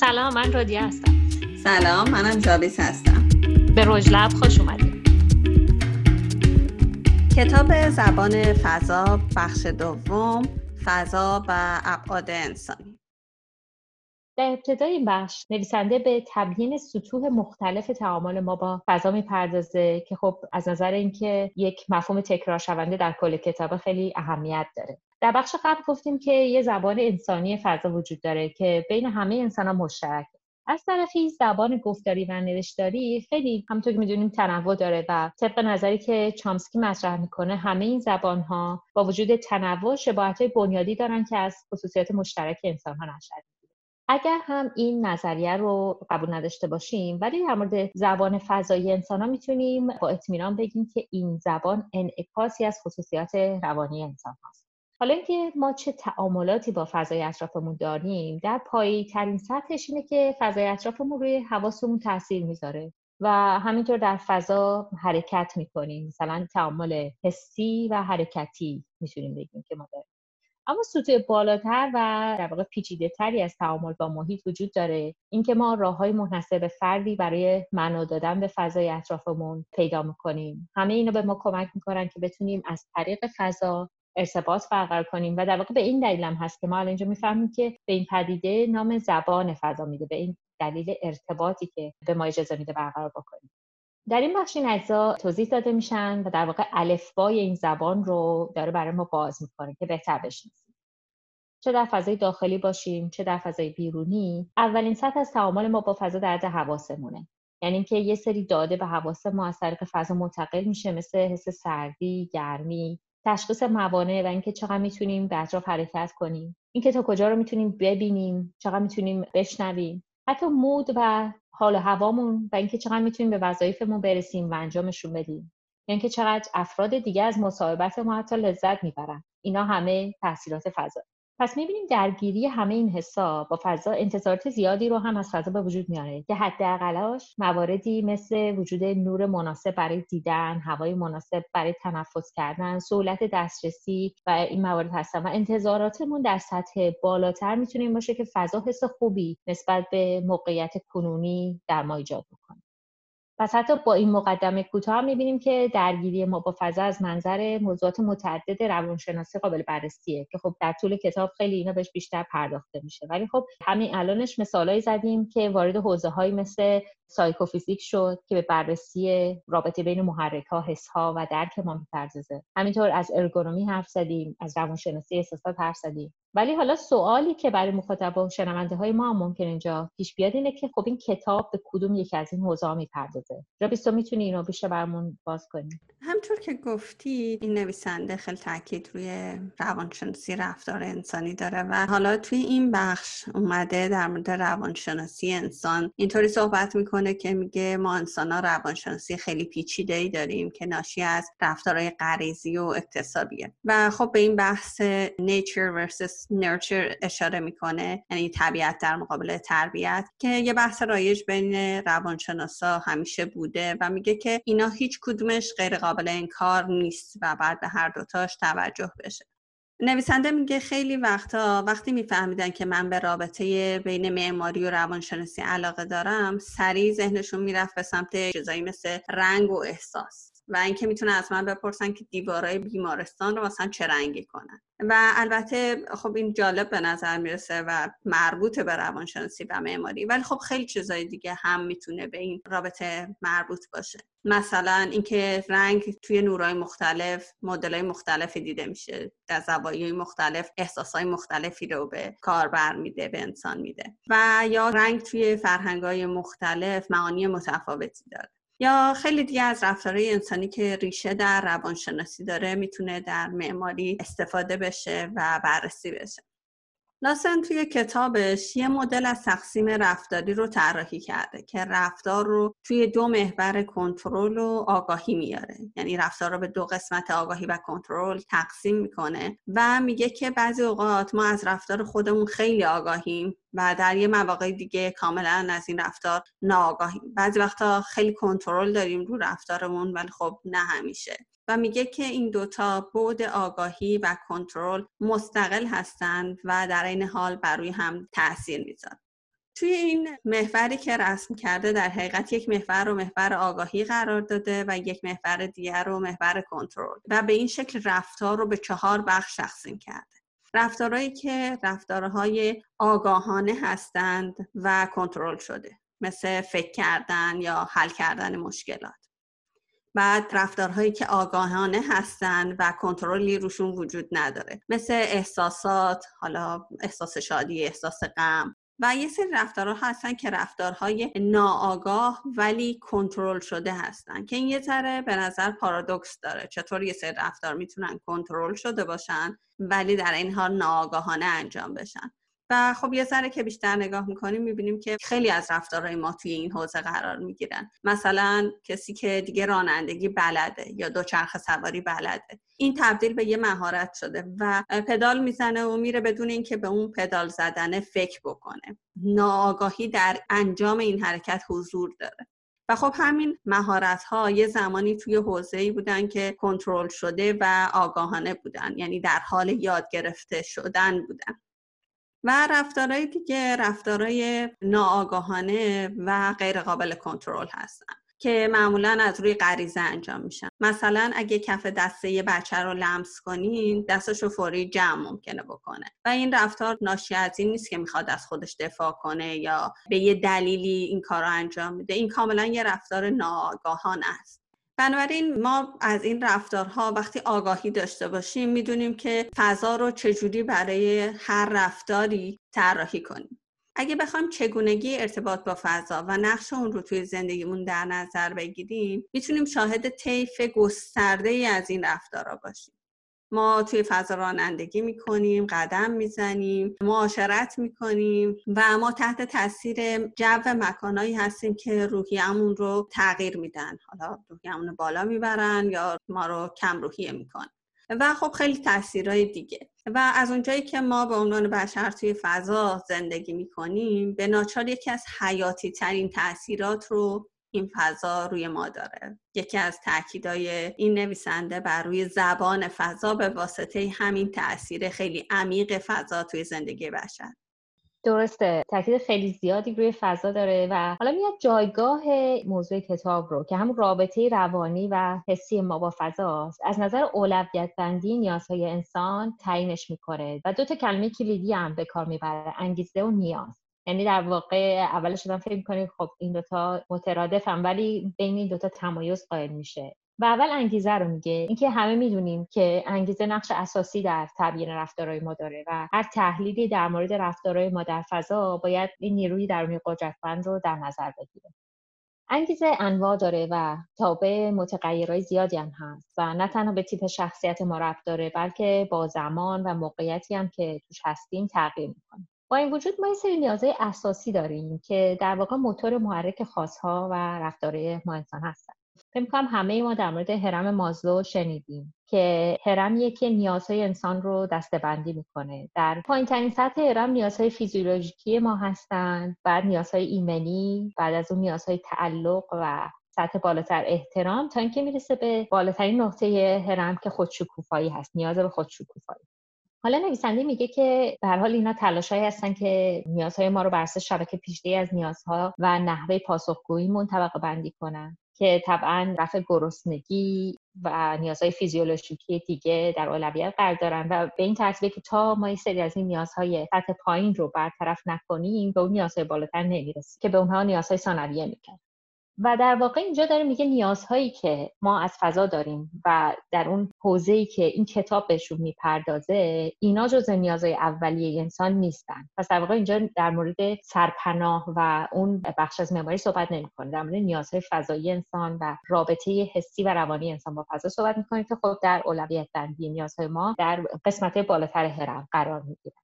سلام من رادیه هستم. سلام منم جابیس هستم. به رجلب خوش اومدید کتاب زبان فضا بخش دوم فضا و ابعاد انسانی. در ابتدای این بخش نویسنده به تبیین سطوح مختلف تعامل ما با فضا می‌پردازه که خب از نظر اینکه یک مفهوم تکرار شونده در کل کتاب خیلی اهمیت داره. در بخش قبل گفتیم که یه زبان انسانی فضا وجود داره که بین همه انسان ها مشترکه از طرفی زبان گفتاری و نوشتاری خیلی همونطور که می‌دونیم تنوع داره و طبق نظری که چامسکی مطرح می‌کنه همه این زبان ها با وجود تنوع شباهت بنیادی دارن که از خصوصیات مشترک انسان ها نشد اگر هم این نظریه رو قبول نداشته باشیم ولی در مورد زبان فضایی انسان ها می‌تونیم با اطمینان بگیم که این زبان انعکاسی از خصوصیات روانی انسان هاست. حالا اینکه ما چه تعاملاتی با فضای اطرافمون داریم در پایی ترین سطحش اینه که فضای اطرافمون روی حواسمون تاثیر می‌ذاره و همینطور در فضا حرکت می‌کنیم. مثلا تعامل حسی و حرکتی می‌تونیم بگیم که ما داریم. اما سطوح بالاتر و در واقع پیچیده تری از تعامل با محیط وجود داره. اینکه ما راه های منحصر فردی برای معنا دادن به فضای اطرافمون پیدا می‌کنیم. همه اینا به ما کمک می‌کنن که بتونیم از طریق فضا ارتباط برقرار کنیم و در واقع به این دلیل هم هست که ما اینجا می‌فهمیم که به این پدیده نام زبان فضا میده. به این دلیل ارتباطی که به ما اجازه میده برقرار بکنیم. در این بخش این اجزا توضیح داده میشن و در واقع الفبای این زبان رو داره برای ما باز می‌کنه که بهتر بشناسیم. چه در فضای داخلی باشیم چه در فضای بیرونی اولین سطح از تعامل ما با فضا در حواسمونه. یعنی اینکه یه سری داده به حواس ما از طریق فضا منتقل میشه مثل حس سردی گرمی تشخیص موانع و اینکه چقدر می‌تونیم به اطراف حرکت کنیم. اینکه تا کجا رو می‌تونیم ببینیم چقدر می‌تونیم بشنویم. حتی مود و حال هوامون و اینکه چقدر می‌تونیم به وظایفمون برسیم و انجامشون بدیم. یعنی که چقدر افراد دیگه از مصاحبت ما حتی لذت می‌برن. اینا همه تاثیرات فضا. پس می‌بینیم درگیری همه این حسا با فضا انتظارات زیادی رو هم از فضا به وجود میاره. که حداقلش مواردی مثل وجود نور مناسب برای دیدن هوای مناسب برای تنفس کردن سهولت دسترسی و این موارد هستن و انتظاراتمون در سطح بالاتر می‌تونه باشه که فضا حس خوبی نسبت به موقعیت کنونی در ما ایجاد بکنه. پس حتی با این مقدمه کوتاه می‌بینیم که درگیری ما با فضا از منظر موضوعات متعدد روانشناسی قابل بررسیه که خب در طول کتاب خیلی اینا بهش بیشتر پرداخته میشه. ولی خب همین الانش مثالایی زدیم که وارد حوزه های مثل سایکوفیزیک شد که به بررسی رابطه بین محرک ها حس ها و درک ما می‌پردازه. همینطور از ارگونومی حرف زدیم از روانشناسی احساسات حرف زدیم. ولی حالا سوالی که برای مخاطب و شنونده های ما هم ممکن اینجا پیش بیاد اینه که خب این کتاب به کدوم یکی از این حوزه ها می‌پردازه؟ تو می‌تونی اینو بیشتر برمون باز کنی؟ همطور که گفتی این نویسنده خیلی تاکید روی روانشناسی رفتار انسانی داره و حالا توی این بخش اومده در مورد روانشناسی انسان. اینطوری صحبت می‌کنه که میگه ما انسان ها روانشناسی خیلی پیچیده ای داریم که ناشی از رفتارهای غریزی و اکتسابیه و خب به این بحث nature versus nurture اشاره می‌کنه یعنی طبیعت در مقابل تربیت که یه بحث رایج بین روانشناسا همیشه بوده و میگه که اینا هیچ کدومش غیر قابل انکار نیست و بعد به هر دوتاش توجه بشه. نویسنده میگه خیلی وقتا وقتی میفهمیدن که من به رابطه بین معماری و روانشناسی علاقه دارم سریع ذهنشون می‌رفت به سمت چیزایی مثل رنگ و احساس. و اینکه می‌تونه از من بپرسن که دیوارای بیمارستان رو مثلا چه رنگی کنن. و البته خب این جالب به نظر می‌رسه و مربوط به روانشناسی و معماری ولی خب خیلی چیزای دیگه هم می‌تونه به این رابطه مربوط باشه. مثلا اینکه رنگ توی نورای مختلف مدلای مختلفی دیده میشه در زوایای مختلف احساسای مختلفی رو به کاربر میده به انسان میده. و یا رنگ توی فرهنگای مختلف معانی متفاوتی داره. یا خیلی دیگه از رفتارهای انسانی که ریشه در روانشناسی داره می‌تونه در معماری استفاده بشه و بررسی بشه. لاسن توی کتابش یه مدل از تقسیم رفتاری رو طراحی کرده که رفتار رو توی دو محور کنترل و آگاهی میاره. یعنی رفتار رو به دو قسمت آگاهی و کنترل تقسیم می‌کنه و میگه که بعضی اوقات ما از رفتار خودمون خیلی آگاهیم و در یه مواقع دیگه کاملا از این رفتار ناآگاهیم. بعضی وقتا خیلی کنترل داریم رو رفتارمون ولی خب نه همیشه. و میگه که این دوتا بود آگاهی و کنترل مستقل هستند و در این حال بر روی هم تاثیر می‌ذارن. توی این محوری که رسم کرده در حقیقت یک محور رو محور آگاهی قرار داده و یک محور دیگر رو محور کنترل و به این شکل رفتار رو به چهار بخش تقسیم کرده. رفتارهایی که رفتارهای آگاهانه هستند و کنترل شده مثل فکر کردن یا حل کردن مشکلات. بعد رفتارهایی که آگاهانه هستند و کنترلی روشون وجود نداره. مثل احساسات حالا احساس شادی احساس غم. و یه سری رفتارها هستن که رفتارهای ناآگاه ولی کنترل شده هستن. که این یه ذره به نظر پارادوکس داره. چطور یه سری رفتار می‌تونن کنترل شده باشن ولی در این حال ناآگاهانه انجام بشن. و خب یه ذره که بیشتر نگاه می‌کنیم می‌بینیم که خیلی از رفتارهای ما توی این حوزه قرار می‌گیرن. مثلا کسی که دیگه رانندگی بلده یا دوچرخه سواری بلده. این تبدیل به یه مهارت شده و پدال می‌زنه و میره بدون اینکه به اون پدال زدن فکر بکنه. ناآگاهی در انجام این حرکت حضور داره. و خب همین مهارت ها یه زمانی توی حوزه ای بودن که کنترل شده و آگاهانه بودن یعنی در حال یاد گرفته شدن بودن. و رفتارهای دیگه رفتارهای ناآگاهانه و غیر قابل کنترل هستن که معمولا از روی غریزه انجام میشن. مثلا اگه کف دسته یه بچه رو لمس کنین دستش رو فوری جمع ممکنه بکنه. و این رفتار ناشی از این نیست که می‌خواد از خودش دفاع کنه یا به یه دلیلی این کار رو انجام میده. این کاملا یه رفتار ناآگاهانه است. بنابراین ما از این رفتارها وقتی آگاهی داشته باشیم می‌دونیم که فضا رو چجوری برای هر رفتاری طراحی کنیم. اگه بخوایم چگونگی ارتباط با فضا و نقش اون رو توی زندگیمون در نظر بگیریم می‌تونیم شاهد طیف گسترده ای از این رفتارها باشیم. ما توی فضا رانندگی می‌کنیم قدم می‌زنیم معاشرت می‌کنیم و ما تحت تاثیر جو مکانهایی هستیم که روحیمون رو تغییر میدن. حالا روحیمون رو بالا می‌برن یا ما رو کم روحیه می‌کنن. و خب خیلی تاثیرهای دیگه. و از اونجایی که ما به عنوان بشر توی فضا زندگی می‌کنیم به ناچار یکی از حیاتی ترین تاثیرات رو این فضا روی ما داره. یکی از تاکیدای این نویسنده بر روی زبان فضا به واسطه همین تاثیر خیلی عمیق فضا توی زندگی بشر. درسته. تاکید خیلی زیادی روی فضا داره و حالا میاد جایگاه موضوع کتاب رو که همون رابطه روانی و حسی ما با فضاست از نظر اولویت بندی نیازهای انسان تعیینش می‌کنه و دو تا کلمه کلیدی هم به کار می‌بره. انگیزه و نیاز. یعنی در واقع اولش شدم فکر کنید خب این دوتا مترادفن ولی بین این دوتا تمایز قائل میشه. و اول انگیزه رو میگه. اینکه همه می‌دونیم که انگیزه نقش اساسی در تبیین رفتارهای ما داره و هر تحلیلی در مورد رفتارهای ما در فضا باید این نیروی درونی قدرتمند رو در نظر بگیره. انگیزه انواع داره و تابع متغیرهای زیادی هم هست و نه تنها به تیپ شخصیت ما رفت داره بلکه با زمان و موقعیتی هم که توش هستیم تغییر می‌کنه. با این وجود ما یه سری نیازهای اساسی داریم که در واقع موتور محرک خاصها و رفتاره ما انسان هستن. فکر کنم همه ما در مورد هرم مازلو شنیدیم که هرم که نیازهای انسان رو دستبندی می‌کنه. در پایین ترین سطح هرم نیازهای فیزیولوژیکی ما هستند بعد نیازهای ایمنی بعد از اون نیازهای تعلق و سطح بالاتر احترام تا اینکه می‌رسه به بالاترین نقطه هرم که خودشکوفایی هست نیاز به خودشکوفایی. حالا نویسنده میگه که به حال اینا تلاشهایی هستن که نیازهای ما رو بر اساس شبکه پیشده از نیازها و نحوه پاسخگوییمون طبقه بندی کنن که طبعا رفع گرسنگی و نیازهای فیزیولوژیکی دیگه در اولویت قرار دارن و به این ترتیبه که تا ما یه سری از این نیازهای سطح پایین رو برطرف نکنیم به اون نیازهای بالاتر نمی‌رسیم که به اونها نیازهای ثانویه میگن و در واقع اینجا داره میگه نیازهایی که ما از فضا داریم و در اون حوزه‌ای که این کتاب بهشون می‌پردازه اینا جز نیازهای اولیه انسان نیستن. پس در واقع اینجا در مورد سرپناه و اون بخش از معماری صحبت نمی‌کنه. در مورد نیازهای فضایی انسان و رابطه حسی و روانی انسان با فضا صحبت می‌کنه که خب در اولویت بندی نیازهای ما در قسمت بالاتر هرم قرار می‌گیره.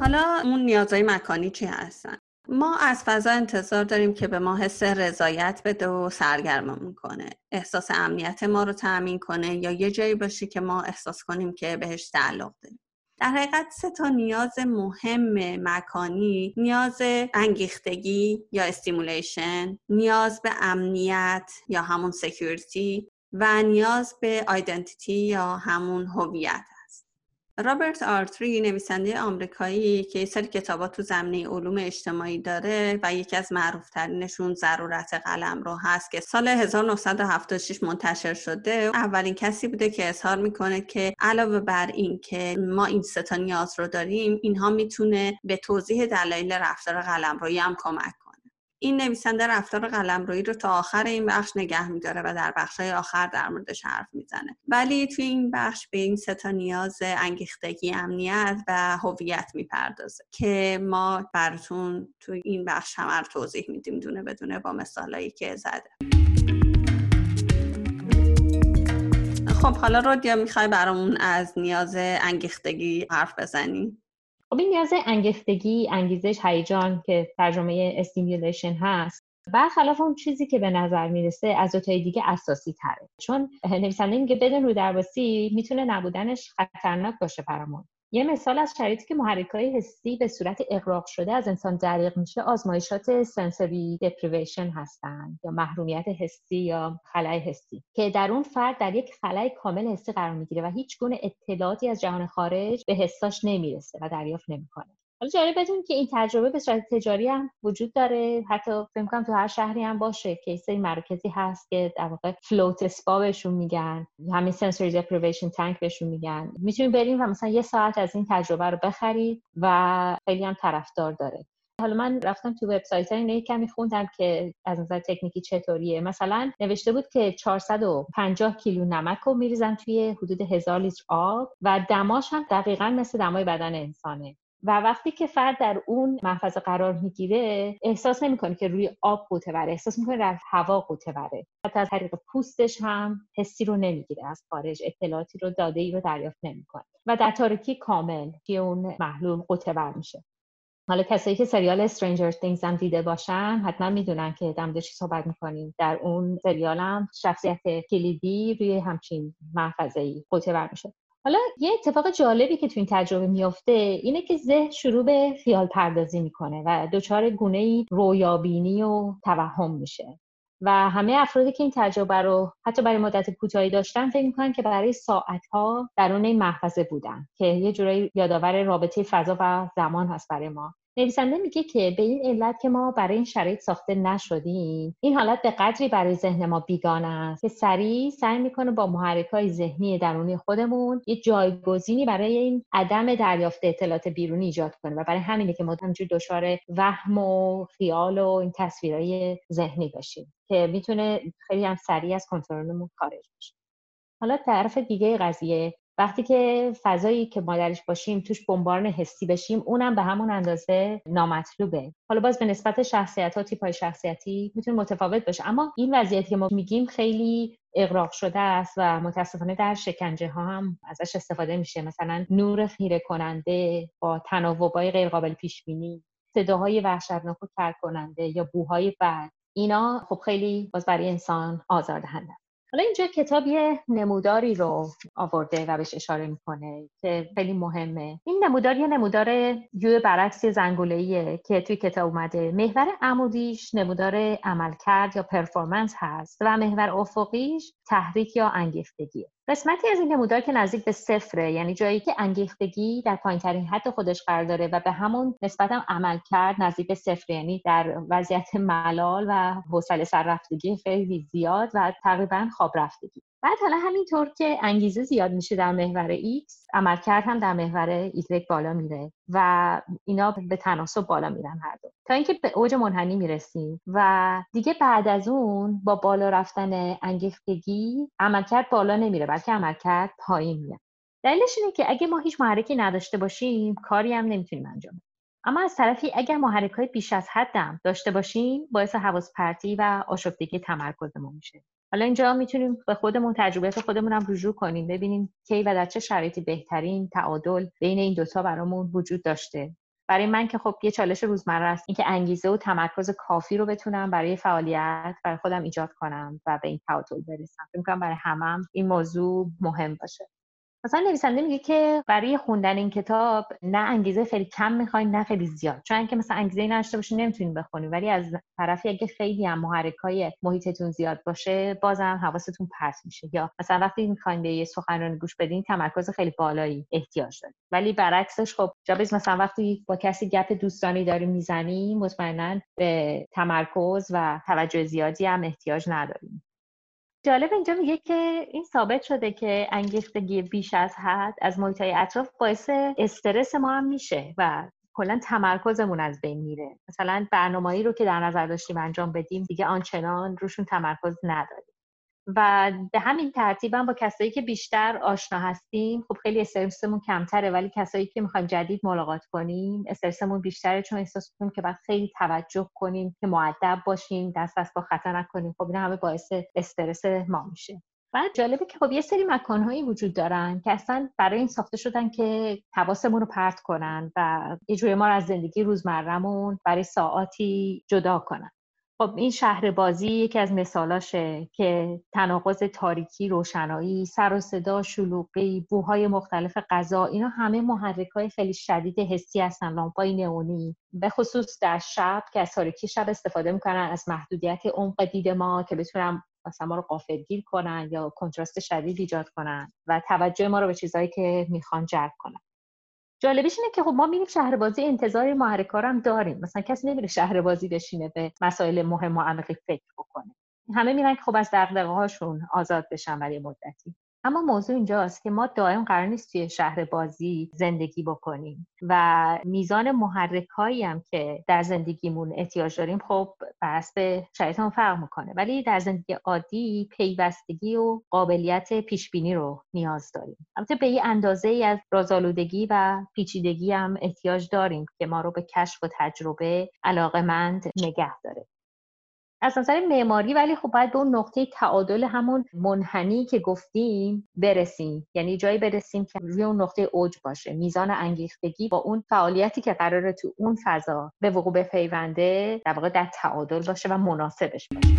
حالا اون نیازهای مکانی چی هستن؟ ما از فضا انتظار داریم که به ما حس رضایت بده و سرگرممون کنه احساس امنیت ما رو تأمین کنه یا یه جایی باشه که ما احساس کنیم که بهش تعلق داریم. در حقیقت سه تا نیاز مهم مکانی نیاز انگیختگی یا stimulation نیاز به امنیت یا همون security و نیاز به identity یا همون هویت رابرت آرتری نویسنده آمریکایی که سری کتابات تو زمینه علوم اجتماعی داره و یکی از معروفترینشون ضرورت قلم رو هست که سال 1976 منتشر شده. اولین کسی بوده که اظهار می‌کنه که علاوه بر این که ما این ستا نیاز رو داریم اینها می‌تونه به توضیح دلایل رفتار قلم روی هم کمک این نویسنده رفتار قلمرویی رو تا آخر این بخش نگه میداره و در بخشهای آخر در موردش حرف می‌زنه ولی توی این بخش به این ستا نیاز انگیختگی امنیت و هویت می‌پردازه که ما براتون توی این بخش هم توضیح میدیم دونه بدونه با مثالایی که زده خب حالا رودیا می‌خوای برامون از نیاز انگیختگی حرف بزنی؟ خب این نیاز انگیختگی انگیزش هیجان که ترجمه stimulation هست برخلاف اون چیزی که به نظر می‌رسه از دوتای دیگه اساسی تره. چون نویسنده میگه بدون رو درواسی می‌تونه نبودنش خطرناک باشه برامون. یه مثال از شرایطی که محرکای حسی به صورت اغراق شده از انسان دریغ میشه آزمایشات sensory deprivation هستن یا محرومیت حسی یا خلای حسی که در اون فرد در یک خلای کامل حسی قرار می‌گیره و هیچ گونه اطلاعاتی از جهان خارج به حساش نمی‌رسه و دریافت نمی‌کنه. حالا جالبه بدونی که این تجربه به صورت تجاری هم وجود داره. حتی فکر کنم تو هر شهری هم باشه که سری مراکزی هست که در واقع فلوت اسپا بهشون میگن همین سنسوری دپریویشن تانک بهشون میگن. می‌تونید بریم و مثلا یه ساعت از این تجربه رو بخرید و خیلی هم طرفدار داره. حالا من رفتم تو وبسایت های کمی خوندم که از نظر تکنیکی چطوریه. مثلا نوشته بود که 450 کیلو نمک رو میریزن توی حدود هزار لیتر آب و دماش هم دقیقا مثل دمای بدن انسانه. و وقتی که فرد در اون محفظه قرار می‌گیره احساس نمی‌کنه که روی آب قوطه بره احساس می‌کنه در هوا قوطه بره. حتی از طریق پوستش هم حسی رو نمی‌گیره از خارج اطلاعاتی رو داده ای رو دریافت نمی‌کنه. و در تاریکی کامل که اون محلول قوطه بر میشه. حالا کسایی که سریال Stranger Things هم دیده باشن حتما می‌دونن که دم صحبت می‌کنیم. در اون سریال هم شخصیت کلیدی روی همچین محفظه ای قوطه میشه. حالا یه اتفاق جالبی که تو این تجربه میافته اینه که ذهن شروع به خیال پردازی می‌کنه و دچار گونه ای رویابینی و توهم میشه. و همه افرادی که این تجربه رو حتی برای مدت کوتاهی داشتن فکر می‌کنن که برای ساعتها درون این محفظه بودن که یه جورایی یادآور رابطه فضا و زمان هست برای ما. نویسنده میگه که به این علت که ما برای این شرایط ساخته نشدیم این حالت به قدری برای ذهن ما بیگانه است که سریع سعی می‌کنه با محرک های ذهنی درونی خودمون یه جایگزینی برای این عدم دریافت اطلاعات بیرونی ایجاد کنه و برای همینه که ما همجور دچار وهم و خیال و این تصویرهای ذهنی بشیم که می‌تونه خیلی هم سریع از کنترلمون خارج بشه. حالا طرف دیگه قضیه وقتی که فضایی که ما درش باشیم توش بمباران حسی بشیم اونم به همون اندازه نامطلوبه. حالا باز به نسبت شخصیت ها تیپ های شخصیتی می‌تونه متفاوت باشه. اما این وضعیتی که ما میگیم خیلی اغراق شده است و متاسفانه در شکنجه ها هم ازش استفاده میشه. مثلا نور خیره کننده با تناوبای غیرقابل پیش بینی صداهای وحشتناک و ترک کننده یا بوهای بد. اینا خب خیلی باز برای انسان آزاردهنده. حالا اینجا کتاب یه نموداری رو آورده و بهش اشاره می‌کنه که خیلی مهمه. این نمودار یه نمودار یو برعکس زنگولهیه که توی کتاب اومده. محور عمودیش نمودار عملکرد یا پرفورمنس هست و محور افقیش تحریک یا انگیختگیه. قسمتی از این نمودار که نزدیک به صفره یعنی جایی که انگیختگی در پایینترین حد خودش قرار داره و به همون نسبت هم عمل کرد نزدیک به صفر یعنی در وضعیت ملال و حوصله سررفتگی خیلی زیاد و تقریبا خواب رفتگی. بعد حالا همینطور که انگیزه زیاد میشه در محور X عملکرد هم در محور Y بالا میره و اینا به تناسب بالا میرن هر دو. تا اینکه به اوج منحنی می‌رسیم و دیگه بعد از اون با بالا رفتن انگیختگی عملکرد بالا نمیره بلکه عملکرد پایین میاد. دلیلش اینه که اگه ما هیچ محرکی نداشته باشیم کاری هم نمی‌تونیم انجام بدیم. اما از طرفی اگر محرک های بیش از حدم داشته باشیم باعث حواس پرتی و آشفتگی تمرکزمون میشه. حالا اینجا می‌تونیم به خودمون تجربیات خودمون هم رجوع کنیم ببینیم کی و در چه شرایطی بهترین تعادل بین این دوتا برامون وجود داشته. برای من که خب یه چالش روزمره است اینکه انگیزه و تمرکز کافی رو بتونم برای فعالیت برای خودم ایجاد کنم و به این تعادل برسم. فکر برای همم این موضوع مهم باشه. مثلا نویسنده میگه که برای خوندن این کتاب نه انگیزه خیلی کم می‌خواین نه خیلی زیاد. چون که مثلا انگیزه نشته باشین نمی‌تونین بخونین ولی از طرفی اگه خیلی هم محرک های محیطتون زیاد باشه بازم حواستون پرت میشه. یا مثلا وقتی می‌خواین به یه سخنرانی گوش بدین تمرکز خیلی بالایی احتیاج دارید ولی برعکسش خب جابز مثلا وقتی با کسی گپ دوستانی داری می‌زنی مطمئنا به تمرکز و توجه زیادی هم احتیاج نداریم جالب اینجا میگه که این ثابت شده که انگیختگی بیش از حد از محیط اطراف باعث استرس ما هم میشه و کلا تمرکزمون از بین میره. مثلا برنامه‌ای رو که در نظر داشتیم انجام بدیم دیگه آنچنان روشون تمرکز نداریم. و به همین ترتیب هم با کسایی که بیشتر آشنا هستیم خب خیلی استرسمون کمتره ولی کسایی که می‌خوایم جدید ملاقات کنیم استرسمون بیشتره چون احساس کنیم که باید خیلی توجه کنیم که معدب باشیم دست دست با خطر نکنیم. خب این همه باعث استرس ما میشه. و جالبه که خب یه سری مکانهایی وجود دارن که اصلا برای این ساخته شدن که حواسمون رو پرت کنن و یه جوری ما رو از زندگی روزمرهمون برای ساعاتی جدا کنن. خب این شهر بازی یکی از مثالاشه که تناقض تاریکی روشنایی سر و صدا شلوغی بوهای مختلف غذا اینا همه محرک های خیلی شدید حسی هستن لامپای نئونی. به خصوص در شب که از تاریکی شب استفاده می‌کنن از محدودیت عمق دید ما که بتونن مثلا ما رو قافلگیر کنن یا کنتراست شدید ایجاد کنن و توجه ما رو به چیزهایی که می‌خوان جلب کنن. جالبیش اینه که خب ما میریم شهر بازی انتظار محرکار هم داریم. مثلا کسی نمیره شهر بازی بشینه به مسائل مهم و عمیقی فکر بکنه. همه میرن که خب از دغدغه هاشون آزاد بشن برای مدتی. اما موضوع اینجاست که ما دائم قرار نیست توی شهر بازی زندگی بکنیم و میزان محرک هایی هم که در زندگیمون احتیاج داریم خب بر به شرایطمون فرق می‌کنه. ولی در زندگی عادی پیوستگی و قابلیت پیش بینی رو نیاز داریم. البته به این اندازه ای از رازآلودگی و پیچیدگی هم احتیاج داریم که ما رو به کشف و تجربه علاقمند نگه داره. از نظر معماری ولی خب باید به اون نقطه تعادل همون منحنی که گفتیم برسیم. یعنی جایی برسیم که روی اون نقطه اوج باشه. میزان انگیختگی با اون فعالیتی که قراره تو اون فضا به وقوع بپیونده در واقع در تعادل باشه و مناسبش باشه.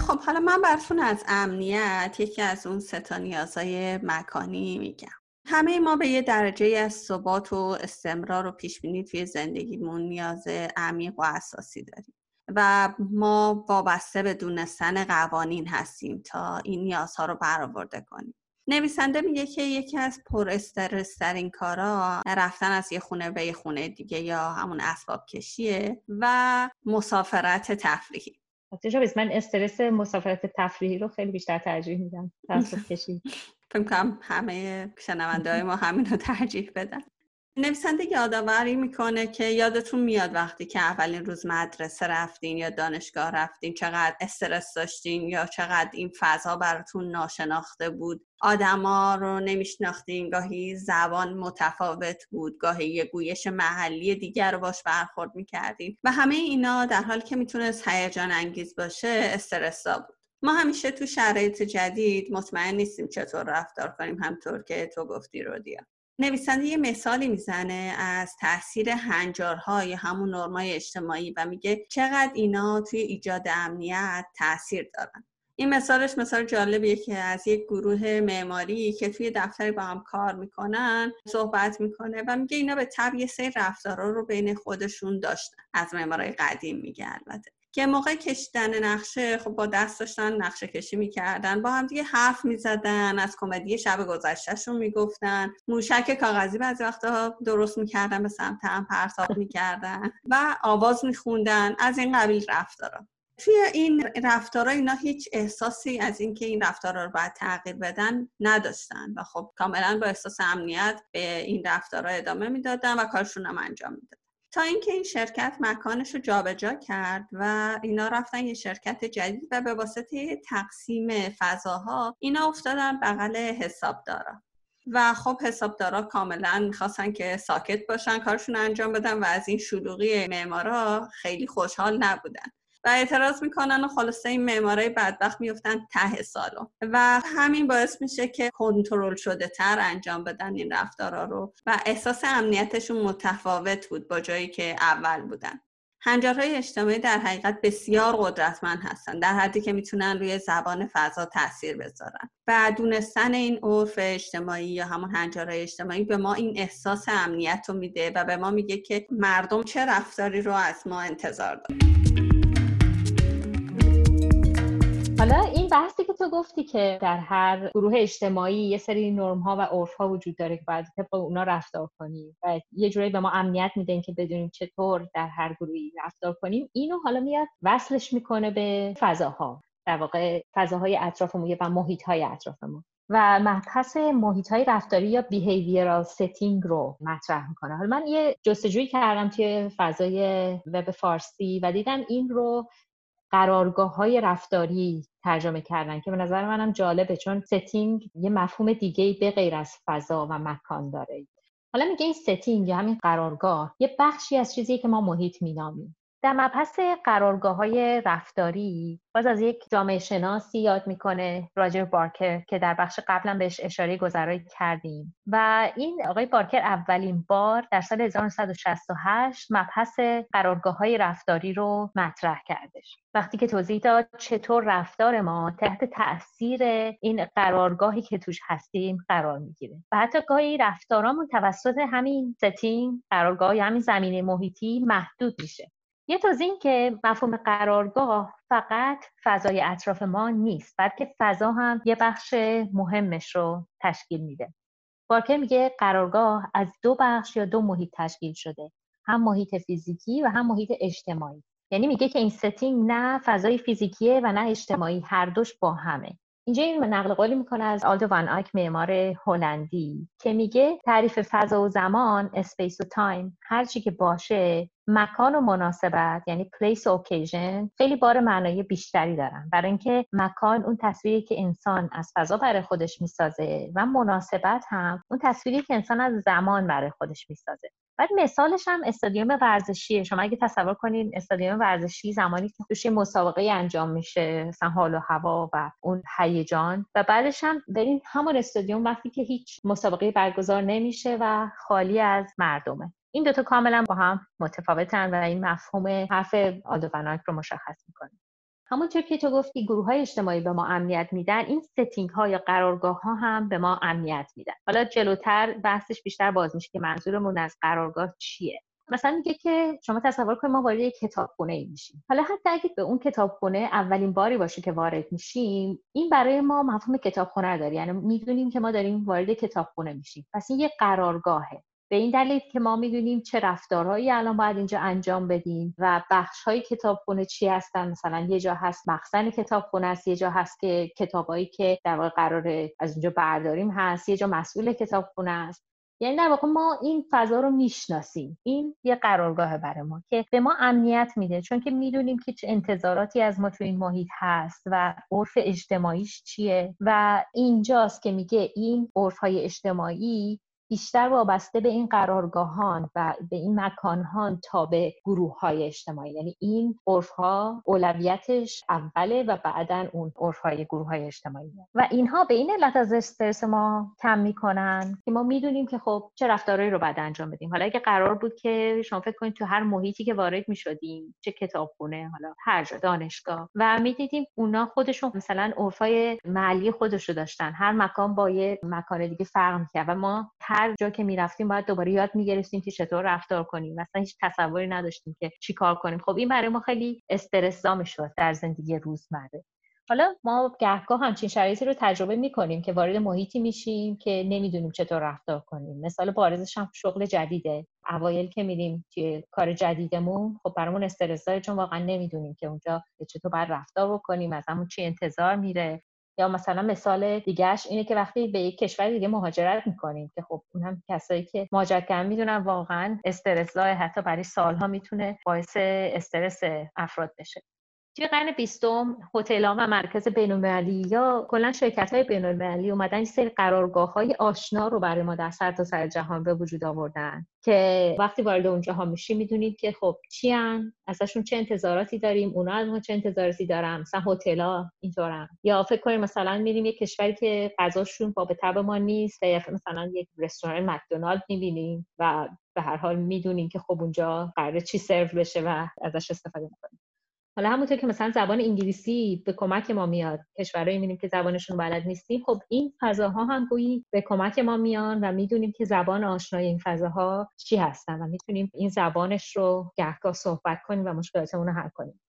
خب حالا من براتون از امنیت یکی از اون ستا نیازهای مکانی میگم. همه ما به یه درجه از ثبات و استمرار و پیش بینی توی زندگیمون نیاز عمیق و اساسی داریم. و ما وابسته به دونستن قوانین هستیم تا این نیازها رو برآورده کنیم. نویسنده میگه که یکی از پر استرس ترین کارا رفتن از یه خونه به یه خونه دیگه یا همون اسباب کشیه و مسافرت تفریحی. من استرس مسافرت تفریحی رو خیلی بیشتر ترجیح میدم. کشی. فکر کنم همه شنونده های ما همین رو ترجیح بدن. نویسنده یادآوری می‌کنه که یادتون میاد وقتی که اولین روز مدرسه رفتین یا دانشگاه رفتین چقدر استرس داشتین یا چقدر این فضا براتون ناشناخته بود؟ آدما رو نمیشناختین گاهی زبان متفاوت بود گاهی یه گویش محلی دیگر رو باش برخورد می‌کردین و همه اینا در حالی که می‌تونست هیجان انگیز باشه استرسا بود. ما همیشه تو شرایط جدید مطمئن نیستیم چطور رفتار کنیم همطور که تو گفتی رو دیا نویسنده یه مثالی می‌زنه از تاثیر هنجارها یا همون نرمای اجتماعی و میگه چقدر اینا توی ایجاد امنیت تاثیر دارن. این مثالش مثال جالبیه که از یک گروه معماری که توی دفتری با هم کار می‌کنن صحبت می‌کنه و میگه اینا به طب یه سری رفتارا رو بین خودشون داشتن. از معمارای قدیم میگه البته. که موقع کشیدن نقشه خب با دست داشتن نقشه کشی می‌کردن با هم دیگه حرف می‌زدن از کمدی شب گذشتهشون می‌گفتن. موشک کاغذی بعضی وقتا درست می‌کردن به سمت هم پرتاب می‌کردن و آواز میخوندن از این قبیل رفتارا. توی این رفتارها اینا هیچ احساسی از اینکه این رفتارها رو باید تغییر بدن نداشتن و خب کاملا با احساس امنیت به این رفتارها ادامه می‌دادن و کارشون هم انجام می‌دادن. تا اینکه این شرکت مکانش رو جابجا کرد و اینا رفتن یه شرکت جدید و به واسطه تقسیم فضاها اینا افتادن بغل حسابدارا. و خب حسابدارا کاملا می‌خواستن که ساکت باشن کارشون انجام بدن و از این شلوغی معمارا خیلی خوشحال نبودن. اعتراض می‌کنن و خلاصه این معمارای بدبخت میفتن ته سالو. و همین باعث میشه که کنترل شده تر انجام بدن این رفتارا رو و احساس امنیتشون متفاوت بود با جایی که اول بودن. هنجارهای اجتماعی در حقیقت بسیار قدرتمند هستند در حدی که می‌تونن روی زبان فضا تاثیر بذارن. و دونستن این عرف اجتماعی یا همون هنجارهای اجتماعی به ما این احساس امنیت رو میده و به ما میگه که مردم چه رفتاری رو از ما انتظار دارن. حالا این بحثی که تو گفتی که در هر گروه اجتماعی یه سری نرم ها و عرف ها وجود داره که باید طبق اونا رفتار کنیم و یه جوری به ما امنیت میده که بدونیم چطور در هر گروهی رفتار کنیم اینو حالا میاد وصلش می‌کنه به فضاها در واقع فضاهای اطرافمون و محیط های اطرافمون و مبحث محیط های رفتاری یا بیهیویرال ستینگ رو مطرح می‌کنه. حالا من یه جستجویی کردم توی فضای وب فارسی و دیدم این رو قرارگاه های رفتاری ترجمه کردن که به نظر منم جالبه چون setting یه مفهوم دیگه به غیر از فضا و مکان داره. حالا میگه این setting یا همین قرارگاه یه بخشی از چیزی که ما محیط مینامیم. در مبحث قرارگاه های رفتاری باز از یک جامعه شناسی یاد می‌کنه راجر بارکر که در بخش قبلا بهش اشاره گذرایی کردیم. و این آقای بارکر اولین بار در سال 1968 مبحث قرارگاه های رفتاری رو مطرح کردش. وقتی که توضیح داد چطور رفتار ما تحت تاثیر این قرارگاهی که توش هستیم قرار می‌گیره. و حتی گاهی رفتارامون توسط همین ستینگ قرارگاه یا همین زمینه محیطی محدود میشه. یه توضیح این که مفهوم قرارگاه فقط فضای اطراف ما نیست بلکه فضا هم یه بخش مهمش رو تشکیل میده. بارکر میگه قرارگاه از دو بخش یا دو محیط تشکیل شده هم محیط فیزیکی و هم محیط اجتماعی. یعنی میگه که این setting نه فضای فیزیکیه و نه اجتماعی هر دوش با همه. اینجا این نقل قولی می‌کنه از آلدو وان آیک معمار هلندی که میگه تعریف فضا و زمان space و time هر چی که باشه مکان و مناسبت یعنی place و occasion خیلی بار معنایی بیشتری دارن. برای اینکه مکان اون تصویری که انسان از فضا برای خودش می‌سازه و مناسبت هم اون تصویری که انسان از زمان برای خودش می‌سازه. بعد مثالش هم استادیوم ورزشیه. شما اگه تصور کنین استادیوم ورزشی زمانی که توش مسابقه انجام میشه مثلا حال و هوا و اون هیجان. و بعدش هم برین همون استادیوم وقتی که هیچ مسابقه برگزار نمیشه و خالی از مردمه. این دوتا کاملا با هم متفاوتن و این مفهوم حرف آدوبناک رو مشخص می‌کنه. همونطور که تو گفتی گروه های اجتماعی به ما امنیت میدن این ستینگ ها یا قرارگاه ها هم به ما امنیت میدن. حالا جلوتر بحثش بیشتر باز میشه که منظورمون از قرارگاه چیه. مثلا میگه که شما تصور کنید ما وارد یک کتابخونه ای میشیم. حالا حتی اگه به اون کتابخونه اولین باری باشه که وارد میشیم این برای ما مفهوم کتابخونه داره یعنی می‌دونیم که ما داریم وارد کتابخونه میشیم. پس این یه قرارگاهه. به این دلیل که ما می‌دونیم چه رفتارهایی الان باید اینجا انجام بدیم و بخش های کتابخونه چی هستن. مثلا یه جا هست مخزن کتابخونه است یه جا هست که کتابایی که در واقع قرار از اینجا برداریم هست یه جا مسئول کتابخونه است. یعنی در واقع ما این فضا رو می‌شناسیم. این یه قرارگاه برای ما که به ما امنیت میده. چون که می‌دونیم که چه انتظاراتی از ما تو این محیط هست و عرف اجتماعیش چیه و اینجاست که میگه این عرف های اجتماعی بیشتر وابسته به این قرارگاهان و به این مکانهان تا به گروه های اجتماعی. یعنی این عرف ها اولویتش اوله و بعدا اون عرف های گروه های اجتماعی. و اینها به این علت از استرس ما کم می‌کنن که ما می‌دونیم که خب چه رفتارهایی رو بعد انجام بدیم. حالا اگه قرار بود که شما فکر کنید تو هر محیطی که وارد می‌شدیم چه کتابخونه حالا هر جا دانشگاه و می‌دیدیم اونا خودشون مثلا عرفای محلی خودش رو داشتن. هر مکان با یه مکان دیگه فرق و ما جا که می‌رفتیم باید دوباره یاد می‌گرفتیم که چطور رفتار کنیم. مثلا هیچ تصوری نداشتیم که چی کار کنیم. خب این برای ما خیلی استرسا می‌شد در زندگی روزمره. حالا ما گهگاه همچین شرایطی رو تجربه می‌کنیم که وارد محیطی میشیم که نمی‌دونیم چطور رفتار کنیم. مثال بارزش هم شغل جدیده. اوایل که میریم توی کار جدیدمون خب برامون استرس چون واقعا نمی‌دونیم که اونجا چطور باید رفتار بکنیم از همون چی انتظار میره. یا مثلا مثال دیگهش اینه که وقتی به یک کشور دیگه مهاجرت می‌کنیم که خب اون هم کسایی که مهاجرت کردن می‌دونن واقعا استرس حتی برای سالها می‌تونه باعث استرس افراد بشه. توی قرن بیستم هتل و مرکز بینالمللی یا کلا شرکت های بینالمللی اومدن یه سری قرارگاه های آشنا رو برای ما در سر سر جهان به وجود آوردن که وقتی وارد اونجاها میشی می‌دونید که خب چیان ازشون چه انتظاراتی داریم؟ اونا از ما چه انتظاراتی دارن؟ مثلا هتل‌ها اینطورن. یا فکر کنیم مثلا میریم یه کشوری که غذاشون با به ما نیست یا مثلا یک رستوران مکدونالد می‌بینیم و به هر حال می‌دونیم که خب اونجا قراره چی سرو بشه و ازش استفاده می‌کنیم. حالا همونطور که مثلا زبان انگلیسی به کمک ما میاد کشورهایی می‌بینیم که زبانشون بلد نیستیم خب این فضاها هم گویی به کمک ما میان و می‌دونیم که زبان آشنای این فضاها چی هستن و می‌تونیم این زبانش رو گهگاه صحبت کنیم و مشکلاتمون رو حل کنیم.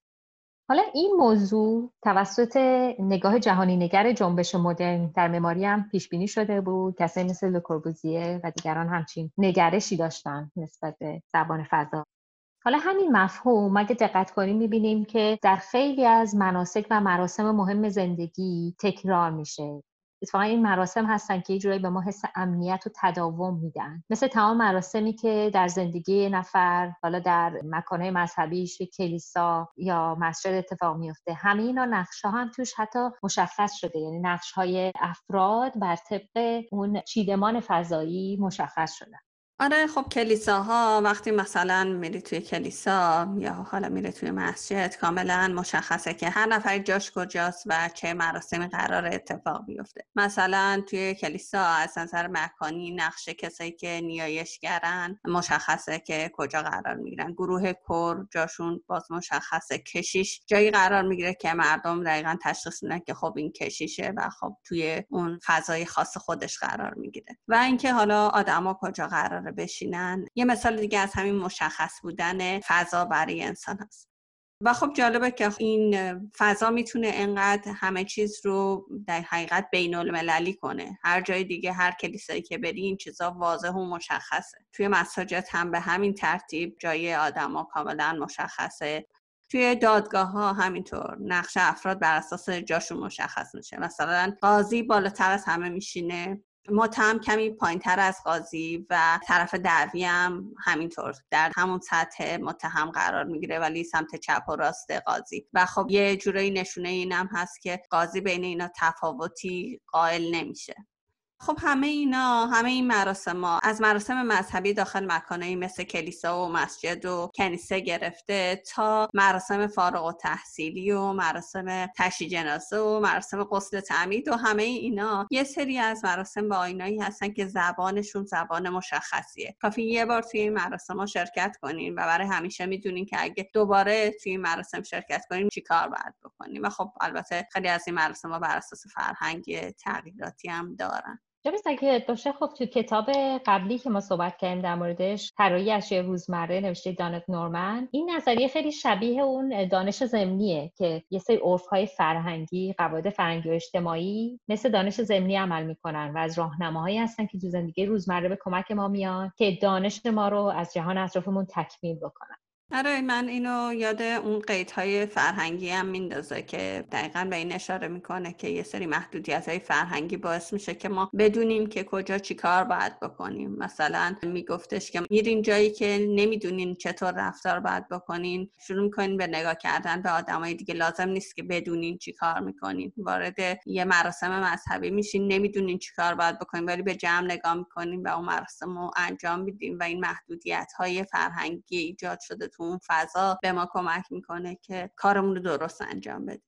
حالا این موضوع توسط نگاه جهانی نگر جنبش مدرن در مماری هم پیش بینی شده بود. کسایی مثل لوکوربوزیه و دیگران همچین نگرشی داشتن نسبت به زبان فضا. حالا همین مفهوم اگه دقت کنیم می‌بینیم که در خیلی از مناسک و مراسم مهم زندگی تکرار میشه. اتفاقا این مراسم هستن که یه به ما حس امنیت و تداوم میدن. مثل تمام مراسمی که در زندگی نفر حالا در مکانهای مذهبیش کلیسا یا مسجد اتفاق میفته همه اینا نقشه هم توش حتی مشخص شده. یعنی نقش های افراد بر طبق اون چیدمان فضایی مشخص شدن. آره خب کلیساها وقتی مثلا میری توی کلیسا یا حالا میری توی مسجد کاملا مشخصه که هر نفر جاش کجاست و چه مراسمی قرار اتفاق بیفته. مثلا توی کلیسا از نظر مکانی نقشه کسایی که نیایشگرن مشخصه که کجا قرار می‌گیرن. گروه کور جاشون باز مشخصه. کشیش جایی قرار می‌گیره که مردم دقیقا تشخیص میدن که خب این کشیشه و خب توی اون فضای خاص خودش قرار می‌گیره. و اینکه حالا آدما کجا قرار بشینن. یه مثال دیگه از همین مشخص بودن فضا برای انسان هست. و خب جالبه که این فضا می‌تونه انقدر همه چیز رو در حقیقت بین المللی کنه. هر جای دیگه هر کلیسایی که بری این چیزا واضح و مشخصه. توی مساجد هم به همین ترتیب جای آدما کاملا مشخصه. توی دادگاه ها همینطور نقش افراد بر اساس جاشون مشخص میشه. مثلا قاضی بالاتر از همه میشینه. متهم کمی پایین تر از قاضی و طرف دعوی هم همینطور در همون سطح متهم قرار می‌گیره ولی سمت چپ و راست قاضی. و خب یه جورایی نشونه اینم هست که قاضی بین اینا تفاوتی قائل نمیشه. خب همه اینا همه این مراسم ها از مراسم مذهبی داخل مکانهایی مثل کلیسا و مسجد و کنیسه گرفته تا مراسم فارغ و تحصیلی و مراسم تشی جنازه و مراسم غسل تعمید و همه اینا. یه سری از مراسم با آینایی هستن که زبانشون زبان مشخصیه. کافی یه بار توی این مراسم ها شرکت کنین و برای همیشه می‌دونین که اگه دوباره توی این مراسم شرکت کنیم چیکار باید بکنیم و خب البته خیلی از این مراسم ها بر اساس فرهنگ تغییراتی هم دارن. جبیست اگه باشه خب تو کتاب قبلی که ما صحبت کردیم در موردش طراحی اشیاء روزمره نوشته دانت نورمن. این نظریه خیلی شبیه اون دانش زمینیه که یه سری های فرهنگی قواعد فرهنگی و اجتماعی مثل دانش زمینی عمل می‌کنن و از راهنماهایی هستن که تو زندگی روزمره به کمک ما میان که دانش ما رو از جهان اطرافمون تکمیل بکنن. آره من اینو یاد اون قیدهای فرهنگی هم میندازه که دقیقا به این اشاره می‌کنه که یه سری محدودیت های فرهنگی باعث میشه که ما بدونیم که کجا چی کار باید بکنیم. مثلا میگفتش که میرین جایی که نمی‌دونین چطور رفتار باید بکنین شروع می‌کنین به نگاه کردن به آدمای دیگه. لازم نیست که بدونین چی کار می‌کنین. وارد یه مراسم مذهبی میشین نمی‌دونین چی کار باید بکنین ولی به جمع نگاه می‌کنین و اون مراسم رو انجام میدین و این محدودیت های فرهنگی ایجاد شده تو اون فضا به ما کمک می‌کنه که کارمون رو درست انجام بدیم.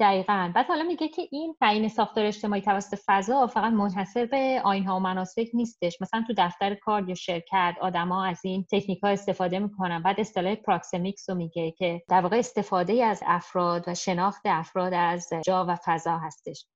دقیقا. بعد حالا میگه که این تعیین ساختار اجتماعی توسط فضا فقط منحصر به آیین‌ها و مناسک نیستش. مثلا تو دفتر کار یا شرکت آدما از این تکنیک ها استفاده می‌کنن. بعد اصطلاح proxemics رو میگه که در واقع استفاده از افراد و شناخت افراد از جا و فضا هستش.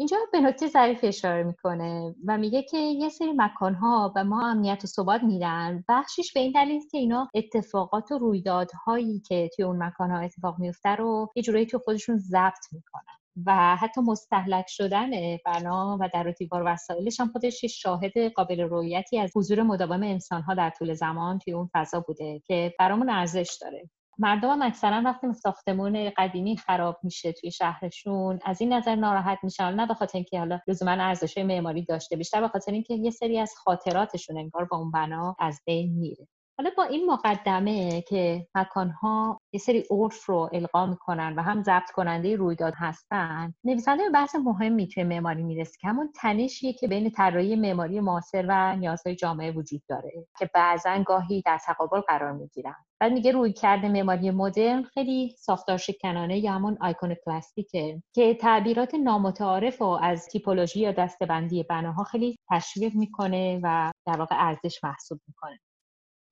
اینجا به نکته ظریف اشاره می‌کنه و میگه که یه سری مکانها به ما امنیت و ثبات میدن. بخشیش به این دلیل که اینا اتفاقات و رویدادهایی که توی اون مکانها اتفاق میفته رو یه جورایی تو خودشون ضبط می‌کنن و حتی مستحلک شدن بنا و در و دیوار وسایلش هم خودش شاهد قابل رویتی از حضور مداوم انسانها در طول زمان توی اون فضا بوده که برامون ارزش داره. مردم اکثرا وقتی ساختمون قدیمی خراب میشه توی شهرشون از این نظر ناراحت میشن. نه به خاطر اینکه حالا لزوما ارزش معماری داشته بیشتر به خاطر اینکه یه سری از خاطراتشون انگار با اون بنا از بین میره. حالا با این مقدمه که مکانها یه سری عرف رو القا می‌کنن و هم ضبط کننده رویداد هستن نویسنده به بحث مهمی توی معماری می‌رسه که همون تنشیه که بین طراحی معماری معاصر و نیازهای جامعه وجود داره که بعضا گاهی در تقابل قرار می‌گیرن. بعد میگه روی کرده معماری مدرن خیلی ساختار شکنانه یا همون آیکون کلاسیکه که تعبیرات نامتعارف و از تیپولوژی یا دستبندی بناها خیلی تشویق می‌کنه و در واقع ارزش محسوب می‌کنه.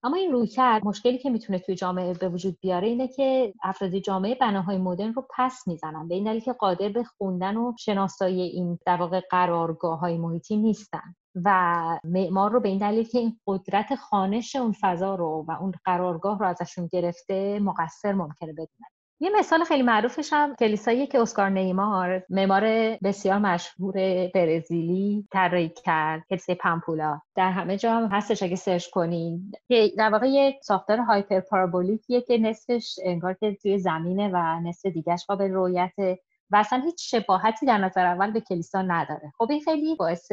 اما این روی کرد مشکلی که می‌تونه توی جامعه به وجود بیاره اینه که افراد جامعه بناهای مدرن رو پس می‌زنن به این دلیل که قادر به خوندن و شناسایی این در واقع قرارگاه های محیطی نیستن و معمار رو به این دلیل که این قدرت خانش اون فضا رو و اون قرارگاه رو ازشون گرفته مقصر ممکنه بدونن. یه مثال خیلی معروفش هم کلیسایی که اسکار نیمار معمار بسیار مشهور برزیلی طراحی کرد کلیسای پامپولا. در همه جا هم هستش اگه سرچ کنین. که در واقع یک ساختار هایپر پارابولیکیه که نصفش انگار که توی زمینه و نصف دیگهش قابل رویت و اصلا هیچ شباهتی در نظر اول به کلیسا نداره. خب این خیلی باعث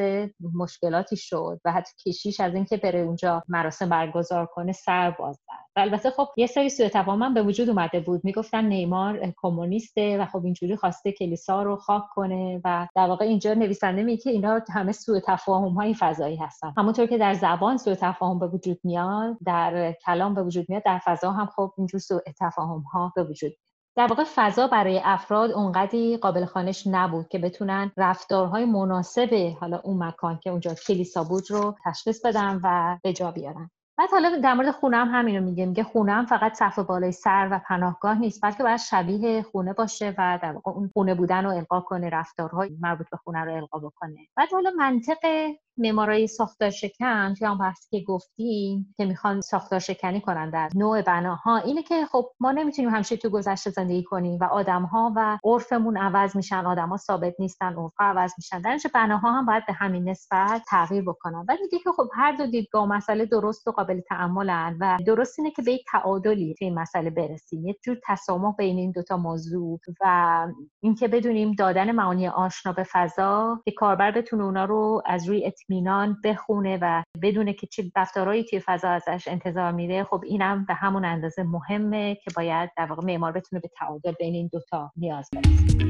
مشکلاتی شد و حتی کشیش از اینکه بره اونجا مراسم برگزار کنه سر باز و البته خب یه سری سوء تفاهم به وجود اومده بود. می‌گفتن نیمار کمونیسته و خب اینجوری خواسته کلیسا رو خاک کنه و در واقع اینجا نویسنده میگه که اینا همه سوء تفاهم های فضایی هستن. همونطور که در زبان سوء تفاهم به وجود میاد در کلام به وجود میاد در فضا هم خب اینجور سوء تفاهم ها به وجود در واقع فضا برای افراد اونقدی قابل خانش نبود که بتونن رفتارهای مناسب حالا اون مکان که اونجا کلیسا بود رو تشخیص بدن و به جا بیارن. بعد حالا در مورد خونه هم همینو میگه میگه خونه هم فقط صف بالای سر و پناهگاه نیست بلکه باید شبیه خونه باشه و در واقع اون خونه بودن رو القا کنه رفتارهای مربوط به خونه رو القا بکنه. بعد حالا منطق معمارای ساختار شکن توی هم بحثی که گفتیم که می‌خوان ساختار شکنی کنن در نوع بناها اینه که خب ما نمی‌تونیم همیشه تو گذشته زندگی کنیم و آدمها و عرفمون عوض میشن آدما ثابت نیستن عرفها عوض میشن. در بناها هم باید به همین نسبت تغییر بکنن. و میگه که خب هر دو دیدگاه مسئله درست و قابل تعاملن و درست اینه که به یک تعادلی توی مسئله برسیم. یک جور تسامح بین این دوتا موضوع و اینکه بدونیم دادن معانی آشنا به فضا که کاربر بتونه اونا رو از روی اطمینان بخونه و بدونه که چه رفتارهایی توی فضا ازش انتظار میره خب اینم به همون اندازه مهمه که باید در واقع معمار بتونه به تعادل بین این دوتا نیاز برسه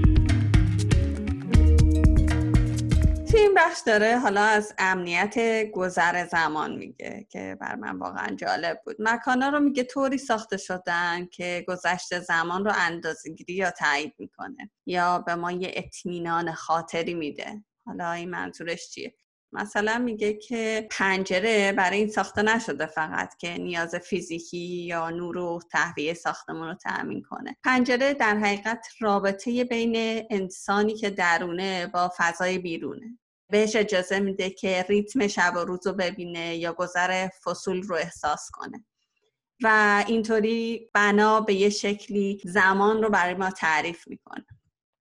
این بخش داره حالا از امنیت گذر زمان میگه که بر من واقعا جالب بود. مکانا رو میگه طوری ساخته شدن که گذشت زمان رو اندازگیری یا تایید می‌کنه یا به ما یه اطمینان خاطری میده. حالا این منظورش چیه؟ مثلا میگه که پنجره برای این ساخته نشده فقط که نیاز فیزیکی یا نور و تهویه ساختمون رو تأمین کنه. پنجره در حقیقت رابطه بین انسانی که درونه با فضای بیرونه. بهش اجازه میده که ریتم شب و روز رو ببینه یا گذر فصول رو احساس کنه. و اینطوری بنا به یه شکلی زمان رو برای ما تعریف می‌کنه.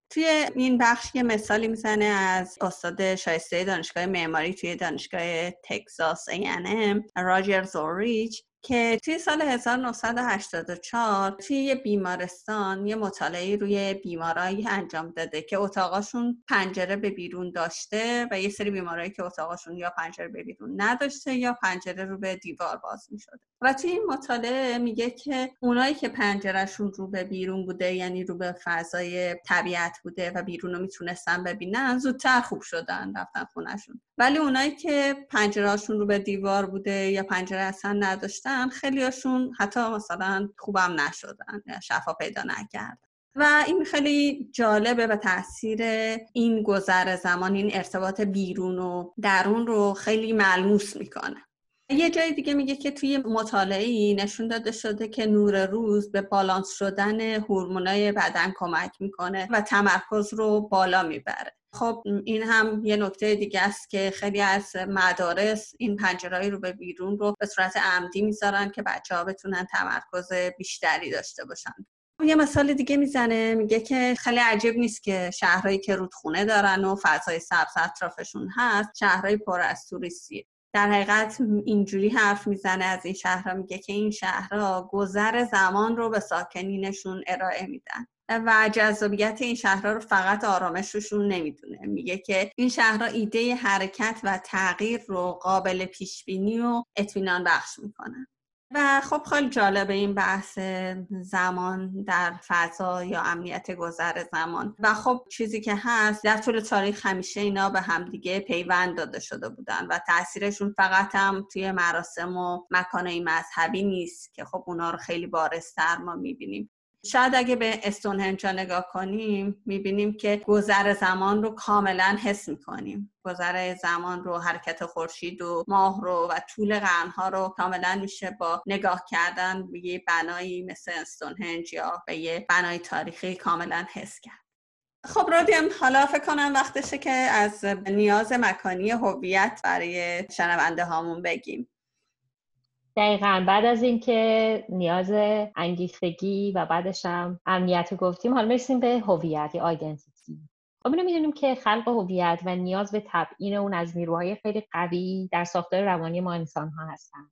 توی این بخش یه مثالی می‌زنه از استاد شایسته دانشگاه معماری توی دانشگاه تگزاس A&M راجر زوریچ. که توی سال 1984 توی یه بیمارستان یه مطالعه روی بیمارایی انجام داده که اتاقاشون پنجره به بیرون داشته و یه سری بیمارایی که اتاقاشون یا پنجره به بیرون نداشته یا پنجره رو به دیوار باز می شده و توی این مطالعه میگه که اونایی که پنجرهشون رو به بیرون بوده یعنی رو به فضای طبیعت بوده و بیرون رو می‌تونستن ببینن زودتر خوب شدن رفتن خونشون ولی اونایی که پنجرهاشون رو به دیوار بوده یا پنجره اصلا نداشتن خیلیاشون حتی مثلا خوبم نشدن شفا پیدا نکردن. و این خیلی جالبه و تاثیر این گذر زمان این ارتباط بیرون و درون رو خیلی ملموس می‌کنه. یه جای دیگه میگه که توی مطالعه نشون داده شده که نور روز به بالانس شدن هورمونای بدن کمک می‌کنه و تمرکز رو بالا می‌بره. خب این هم یه نکته دیگه است که خیلی از مدارس این پنجرهایی رو به بیرون رو به صورت عمدی می‌ذارن که بچه ها بتونن تمرکز بیشتری داشته باشن. یه مثال دیگه می‌زنه میگه که خیلی عجیب نیست که شهرهایی که رودخونه دارن و فضای سبز اطرافشون هست شهرهای پر از توریستی در حقیقت اینجوری حرف می‌زنه از این شهرها میگه که این شهرها گذر زمان رو به ساکنینشون ارائه میدن. و جذابیت این شهرها رو فقط آرامششون نمی‌دونه. میگه که این شهرها ایده حرکت و تغییر رو قابل پیش بینی و اطمینان بخش می‌کنن. و خب خیلی جالب این بحث زمان در فضا یا امنیت گذر زمان. و خب چیزی که هست در طول تاریخ همیشه اینا به همدیگه پیوند داده شده بودن و تاثیرشون فقط هم توی مراسم و مکانهای مذهبی نیست که خب اونا رو خیلی بارستر ما می‌بینیم. شاید اگه به استونهنج نگاه کنیم می‌بینیم که گذر زمان رو کاملا حس می‌کنیم. گذر زمان رو حرکت خورشید و ماه رو و طول قرنها رو کاملا میشه با نگاه کردن به یه بنایی مثل استونهنج یا به یه بنای تاریخی کاملا حس کرد. خب رادیم حالا فکر کنم وقتشه که از نیاز مکانی هویت برای شنونده هامون بگیم. دقیقا. بعد از اینکه نیاز انگیختگی و بعدش هم امنیت گفتیم حالا می‌رسیم به هویت یا آیدنتیتی خب اینو می‌دونیم که خلق هویت و نیاز به تبعین اون از نیروهای خیلی قوی در ساختار روانی ما انسان ها هستن.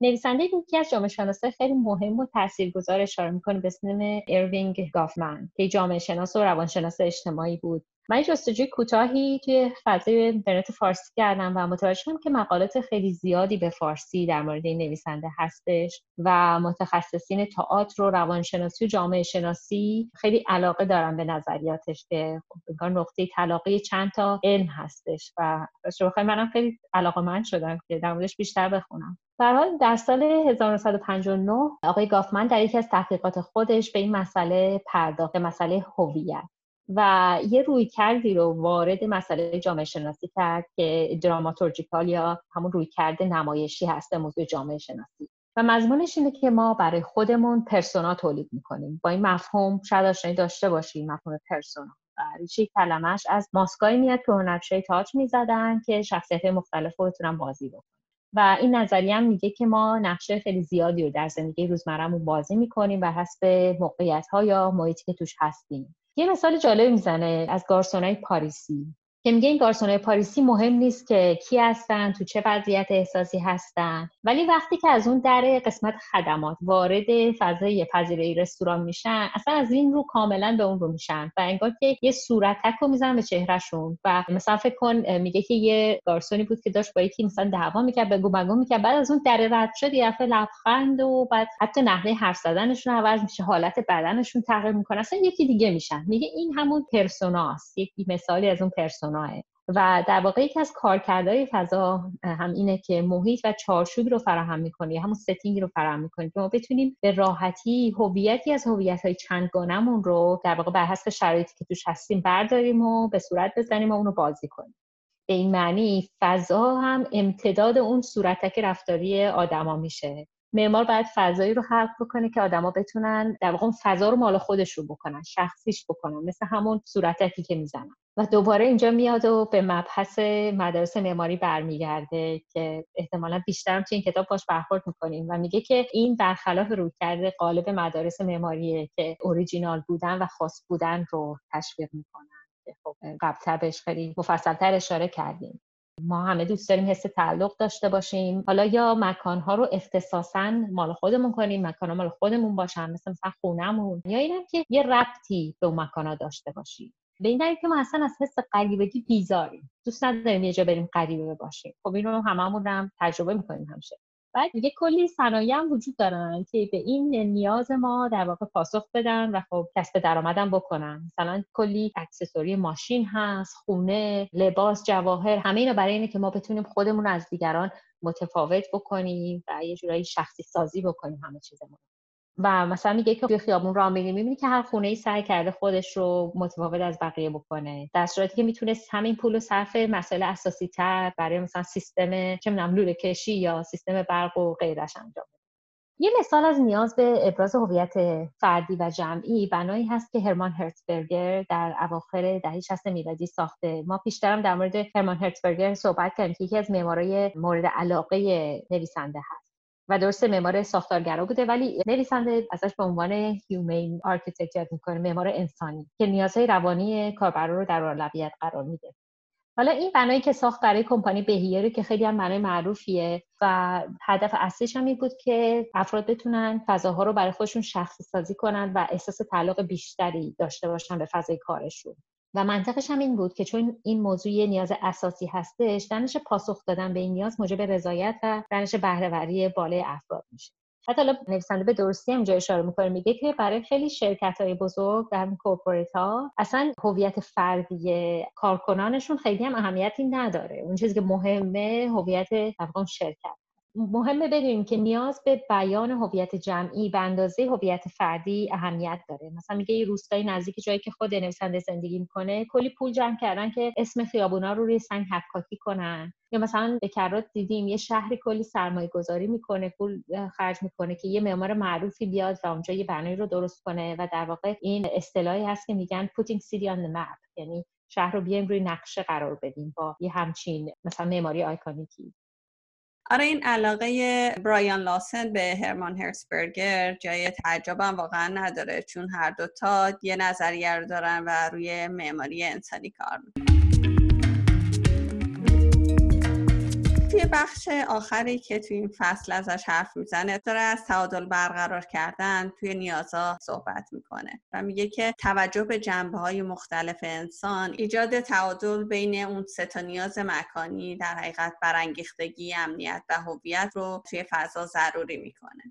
نویسنده یکی از جامعه شناسه خیلی مهم و تاثیرگذار اشاره می‌کنه به اسم اروینگ گافمن که جامعه شناس و روانشناس اجتماعی بود. من جستجوی کوتاهی توی فضای اینترنت فارسی کردم و متوجه شدم که مقالات خیلی زیادی به فارسی در مورد این نویسنده هستش و متخصصین تئاتر و روانشناسی و جامعه شناسی خیلی علاقه دارن به نظریاتش که خب نقطه تلاقی چند تا علم هستش و بخیر منم خیلی علاقه من شدم که در موردش بیشتر بخونم. در حال در سال 1959 آقای گافمن در یکی از تحقیقات خودش به این مسئله پرداخت مسئله هویت. و یه روی کردی رو وارد مسئله جامعه شناسی کرد که دراماتورجیکال یا همون روی کرده نمایشی هست موضوع جامعه شناسی. و مضمونش اینه که ما برای خودمون پرسونا تولید می‌کنیم. با این مفهوم شاید آشنایی داشته باشیم مفهوم پرسونا. ریشه کلمش از ماسکایی میاد که هنرپیشه تاج می‌زدن که شخصیت مختلف رو بازی بکنن. و این نظریه هم میگه که ما نقشه خیلی زیادی رو در زندگی روزمرهمون بازی می‌کنیم و حسب موقعیت ها یا محیطی که توش هستیم. یه مثال جالب می‌زنه از گارسونای پاریسی. که میگه این گارسونای پاریسی مهم نیست که کی هستن تو چه وضعیت احساسی هستن. ولی وقتی که از اون در قسمت خدمات وارد فضای پذیرایی رستوران میشن اصلا از این رو کاملا به اون رو میشن و انگار که یه صورتک رو می‌زنن به چهرهشون و مثلا فکر کن میگه که یه گارسونی بود که داشت با یکی مثلا دعوا می‌کرد بگو بگو می‌کرد بعد از اون در رد شد یه دفعه لبخند و بعد حتی نحوه حرف زدنشون عوض میشه حالت بدنشون تغییر می‌کنه اصلا یکی دیگه میشن. میگه این همون پرسوناست یک مثالی از اون و در واقع یکی از کارکردهای فضا هم اینه که محیط و چارچوبی رو فراهم می‌کنه همون ستینگی رو فراهم می‌کنه که ما بتونیم به راحتی هویتی از هویت های چندگانمون رو در واقع بر حسب شرایطی که توش هستیم برداریم و به صورت بزنیم و اون بازی کنیم. به این معنی فضا هم امتداد اون صورتک رفتاری آدما میشه. معمار باید فضایی رو خلق بکنه که آدما بتونن در واقع فضا رو مال خودش رو بکنن شخصیش بکنن مثل همون صورتکی که می‌زنن. و دوباره اینجا میاد و به مبحث مدارس معماری برمیگرده که احتمالا بیشتر تو این کتاب باش برخورد می‌کنیم و میگه که این برخلاف رو کرده قالب مدارس معماریه که اوریجینال بودن و خاص بودن رو تشویق می‌کنن. خب بهش خیلی مفصلتر اشاره کردیم. ما همه دوست داریم حس تعلق داشته باشیم. حالا یا مکانها رو اختصاصا مال خودمون کنیم مکانها مال خودمون باشن مثل مثلا خونهمون. یا اینم که یه ربطی به اون مکانها داشته باشیم. به این که ما اصلا از حس غریبگی بیزاریم. دوست نداریم یه جا بریم غریبه باشیم. خب این رو هممون هم تجربه می‌کنیم همیشه. بعد دیگه کلی صنایع هم وجود دارن که به این نیاز ما در واقع پاسخ بدن و خب کسب درآمدم بکنن. مثلا کلی اکسسوری ماشین هست خونه لباس جواهر همه اینا برای اینه که ما بتونیم خودمون از دیگران متفاوت بکنیم و یه جورایی شخصی سازی بکنیم همه چیزمون و مثلا میگه که توی خیابون راه میری می‌بینی که هر خونه ای سعی کرده خودش رو متفاوت از بقیه بکنه. در صورتی که می‌تونست همین پول و صرف مسئله اساسی تر برای مثلا سیستم چه می‌دونم لوله کشی یا سیستم برق و غیرش انجام یه مثال از نیاز به ابراز هویت فردی و جمعی بنایی هست که هرمان هرتزبرگر در اواخر دهه 60 میلادی ساخته. ما پیشترم در مورد هرمان هرتزبرگر صحبت کردیم که یکی از معمارای مورد علاقه نویسنده هست. و درسته معمار ساختارگرا بوده ولی نویسنده ازش به عنوان human architect یاد می‌کنه معمار انسانی که نیازهای روانی کاربرا رو در اولویت قرار میده. حالا این بنایی که ساخت برای کمپانی بهیره که خیلی هم بنای معروفیه و هدف اصلیش هم این بود که افراد بتونن فضاها رو برای خودشون شخصی سازی کنن و احساس تعلق بیشتری داشته باشن به فضای کارشون. و منطقش هم این بود که چون این موضوع یه نیاز اساسی هستش دانش پاسخ دادن به این نیاز موجب رضایت و دانش بهرهوری بالای افراد میشه. حتی حالا نویسنده به درستی هم اشاره می‌کنه میگه که برای خیلی شرکت های بزرگ در همین کورپوریت ها اصلا هویت فردی کارکنانشون خیلی هم اهمیتی نداره. اون چیزی که مهمه هویت شرکت. مهمه بدونیم که نیاز به بیان هویت جمعی به اندازه هویت فردی اهمیت داره. مثلا میگه یه روستای نزدیک جایی که خود نویسنده زندگی می‌کنه کلی پول جمع کردن که اسم خیابونا رو روی سنگ حکاکی کنن. یا مثلا به کرات دیدیم یه شهری کلی سرمایه گذاری می‌کنه پول خرج می‌کنه که یه معمار معروفی بیاد و اونجا یه بنایی رو درست کنه و در واقع این اصطلاحی هست که میگن putting city on the map. یعنی شهر رو بیایم روی نقشه قرار بدیم با یه همچین مثلا معماری آیکونیکی آره این علاقه برایان لاسن به هرمان هرسبرگر جای تعجبم واقعا نداره چون هر دوتا یه نظریه رو دارن و روی معماری انسانی کار می‌کنن. توی بخش آخری که توی این فصل ازش حرف می‌زنه داره از تعادل برقرار کردن توی نیازها صحبت می‌کنه و میگه که توجه به جنبه های مختلف انسان ایجاد تعادل بین اون سه تا نیاز مکانی در حقیقت برانگیختگی امنیت و هویت رو توی فضا ضروری می‌کنه.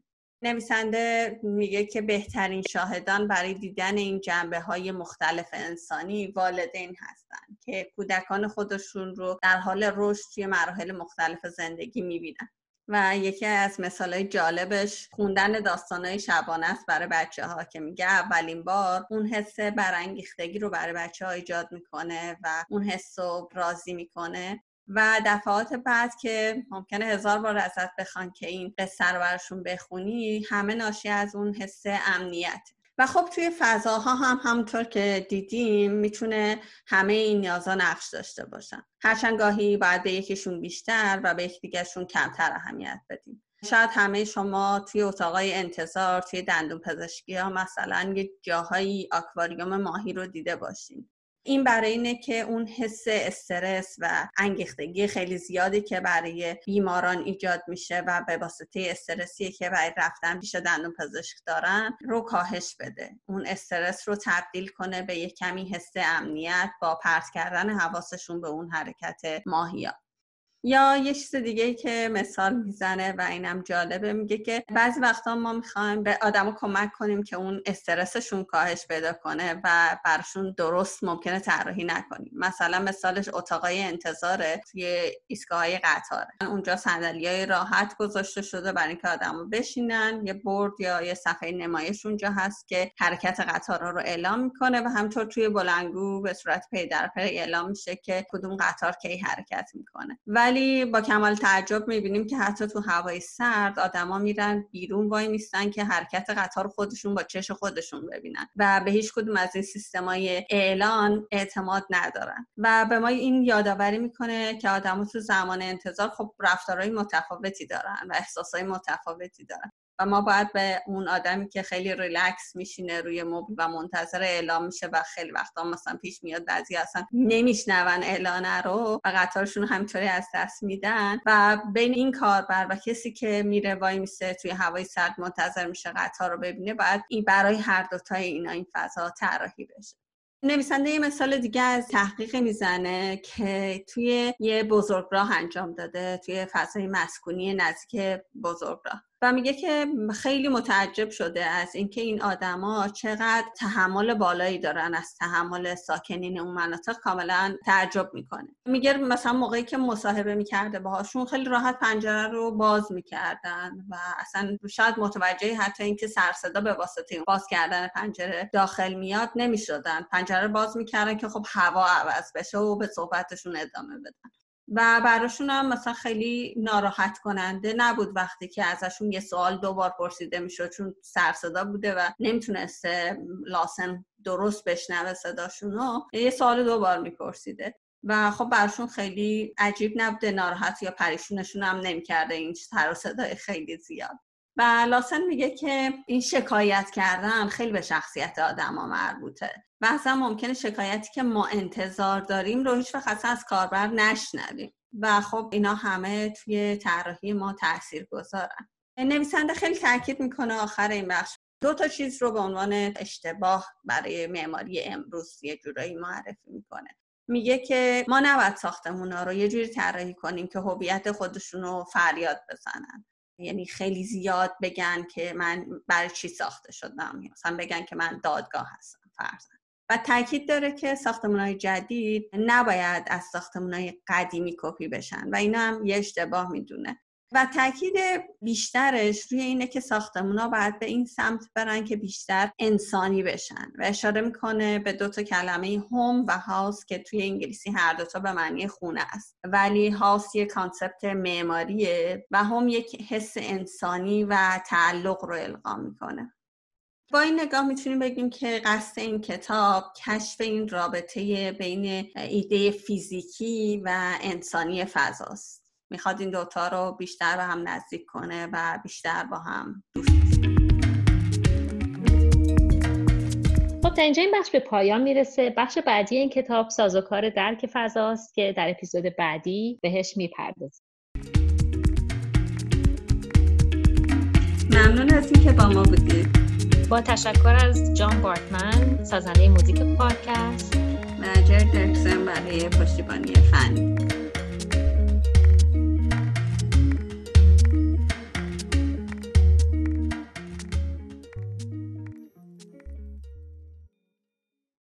نویسنده میگه که بهترین شاهدان برای دیدن این جنبه های مختلف انسانی والدین هستند که کودکان خودشون رو در حال رشد توی مراحل مختلف زندگی می‌بینن. و یکی از مثال های جالبش خوندن داستان های شبانه است برای بچه ها که میگه اولین بار اون حس برانگیختگی رو برای بچه ها ایجاد می‌کنه و اون حس رو راضی می‌کنه. و دفعات بعد که ممکنه هزار بار ازت بخوان که این قصه رو برشون بخونی همه ناشی از اون حس امنیت. و خب توی فضاها هم همونطور که دیدیم می‌تونه همه این نیازا نقش داشته باشن. هرچند گاهی باید به یکیشون بیشتر و به یکدیگرشون کمتر اهمیت بدیم. شاید همه شما توی اتاقای انتظار توی دندون پزشکی ها مثلا یه جاهایی آکواریوم ماهی رو دیده باشین. این برای اینه که اون حس استرس و انگیختگی خیلی زیادی که برای بیماران ایجاد میشه و به واسطه استرسی که برای رفتن پیش دندون پزشک دارن رو کاهش بده. اون استرس رو تبدیل کنه به یک کمی حس امنیت با پرت کردن حواسشون به اون حرکت ماهیات یا یه چیز دیگه که مثال می‌زنه و اینم جالبه میگه که بعضی وقتا ما می‌خوایم به آدما کمک کنیم که اون استرسشون کاهش پیدا کنه و برشون درست ممکنه طراحی نکنیم. مثلا مثالش اتاقای انتظاره توی ایستگاه قطاره اونجا صندلی راحت گذاشته شده برای اینکه آدما بشینن. یه برد یا یه صفحه نمایش اونجا هست که حرکت قطارها رو اعلام می‌کنه و همطور توی بلنگو به صورت پی در پی اعلام میشه که کدوم قطار کی حرکت می‌کنه. ولی ولی با کمال تعجب می‌بینیم که حتی تو هوای سرد آدما میرن بیرون وای میستن که حرکت قطار خودشون با چش خودشون ببینن و به هیچ کدوم از این سیستمای اعلان اعتماد ندارن. و به ما این یادآوری می‌کنه که آدما تو زمان انتظار خب رفتارهای متفاوتی دارن و احساسهای متفاوتی دارن. و ما باید به اون آدمی که خیلی ریلکس میشینه روی مبل و منتظر اعلام میشه و خیلی وقتا مثلا پیش میاد بعضی اصلا نمیشنون اعلانه رو و قطارشون همینطوری از دست میدن و بین این کاربر و کسی که میره وای میسه توی هوای سرد منتظر میشه قطار رو ببینه باید این برای هر دوتای اینا این فضا طراحی بشه. نویسنده یه مثال دیگه از تحقیق می‌زنه که توی یه بزرگراه انجام داده توی فضای مسکونی نزدیک بزرگراه. و میگه که خیلی متعجب شده از اینکه این آدما چقدر تحمل بالایی دارن از تحمل ساکنین اون مناطق کاملا تعجب می‌کنه. میگه مثلا موقعی که مصاحبه می‌کرده باهاشون خیلی راحت پنجره رو باز می‌کردن و اصلا شاید متوجه حتی اینکه سرصدا به واسطه باز کردن پنجره داخل میاد نمی‌شدن. پنجره باز می‌کردن که خب هوا عوض بشه و به صحبتشون ادامه بدن. و براشون هم مثلا خیلی ناراحت کننده نبود وقتی که ازشون یه سوال دوبار پرسیده می‌شد چون سرصدا بوده و نمی‌تونسته لاسن درست بشنوه صداشونو. یه سوال دوبار میپرسیده. و خب براشون خیلی عجیب نبوده ناراحت یا پریشونشون هم نمی‌کرده این سر و صدای خیلی زیاد. و لاسن میگه که این شکایت کردن خیلی به شخصیت آدم ها مربوطه و اصلا ممکنه شکایتی که ما انتظار داریم رو هیچ وقت از کاربر نشنویم. و خب اینا همه توی طراحی ما تاثیر گذارن نویسنده خیلی تاکید می‌کنه آخر این بخش. دو تا چیز رو به عنوان اشتباه برای معماری امروز یه جورایی معرفی می‌کنه. میگه که ما نباید ساختمونا رو یه جوری طراحی کنیم که هویت خودشون رو فریاد بزنن. یعنی خیلی زیاد بگن که من برای چی ساخته شدم. مثلا بگن که من دادگاه هستم فرضاً. و تاکید داره که ساختمان های جدید نباید از ساختمان های قدیمی کپی بشن و اینا هم یه اشتباه می‌دونه. و تاکید بیشترش روی اینه که ها باید به این سمت برن که بیشتر انسانی بشن. و اشاره می‌کنه به دو تا کلمه home و house که توی انگلیسی هر دوتا به معنی خونه است. ولی house یه concept معماریه و home یک حس انسانی و تعلق رو القا می‌کنه. با این نگاه می‌تونیم بگیم که قصد این کتاب کشف این رابطه بین ایده فیزیکی و انسانی فضاست. می‌خواد این دوتا رو بیشتر به هم نزدیک کنه و بیشتر با هم دوست خب تا اینجا این بخش به پایان می‌رسه. بخش بعدی این کتاب سازوکار درک فضاست که در اپیزود بعدی بهش می‌پردازیم. ممنون از اینکه با ما بودید. با تشکر از جان بارتمن سازنده موزیک پادکست. منجر درکسن برای پشتیبانی فنی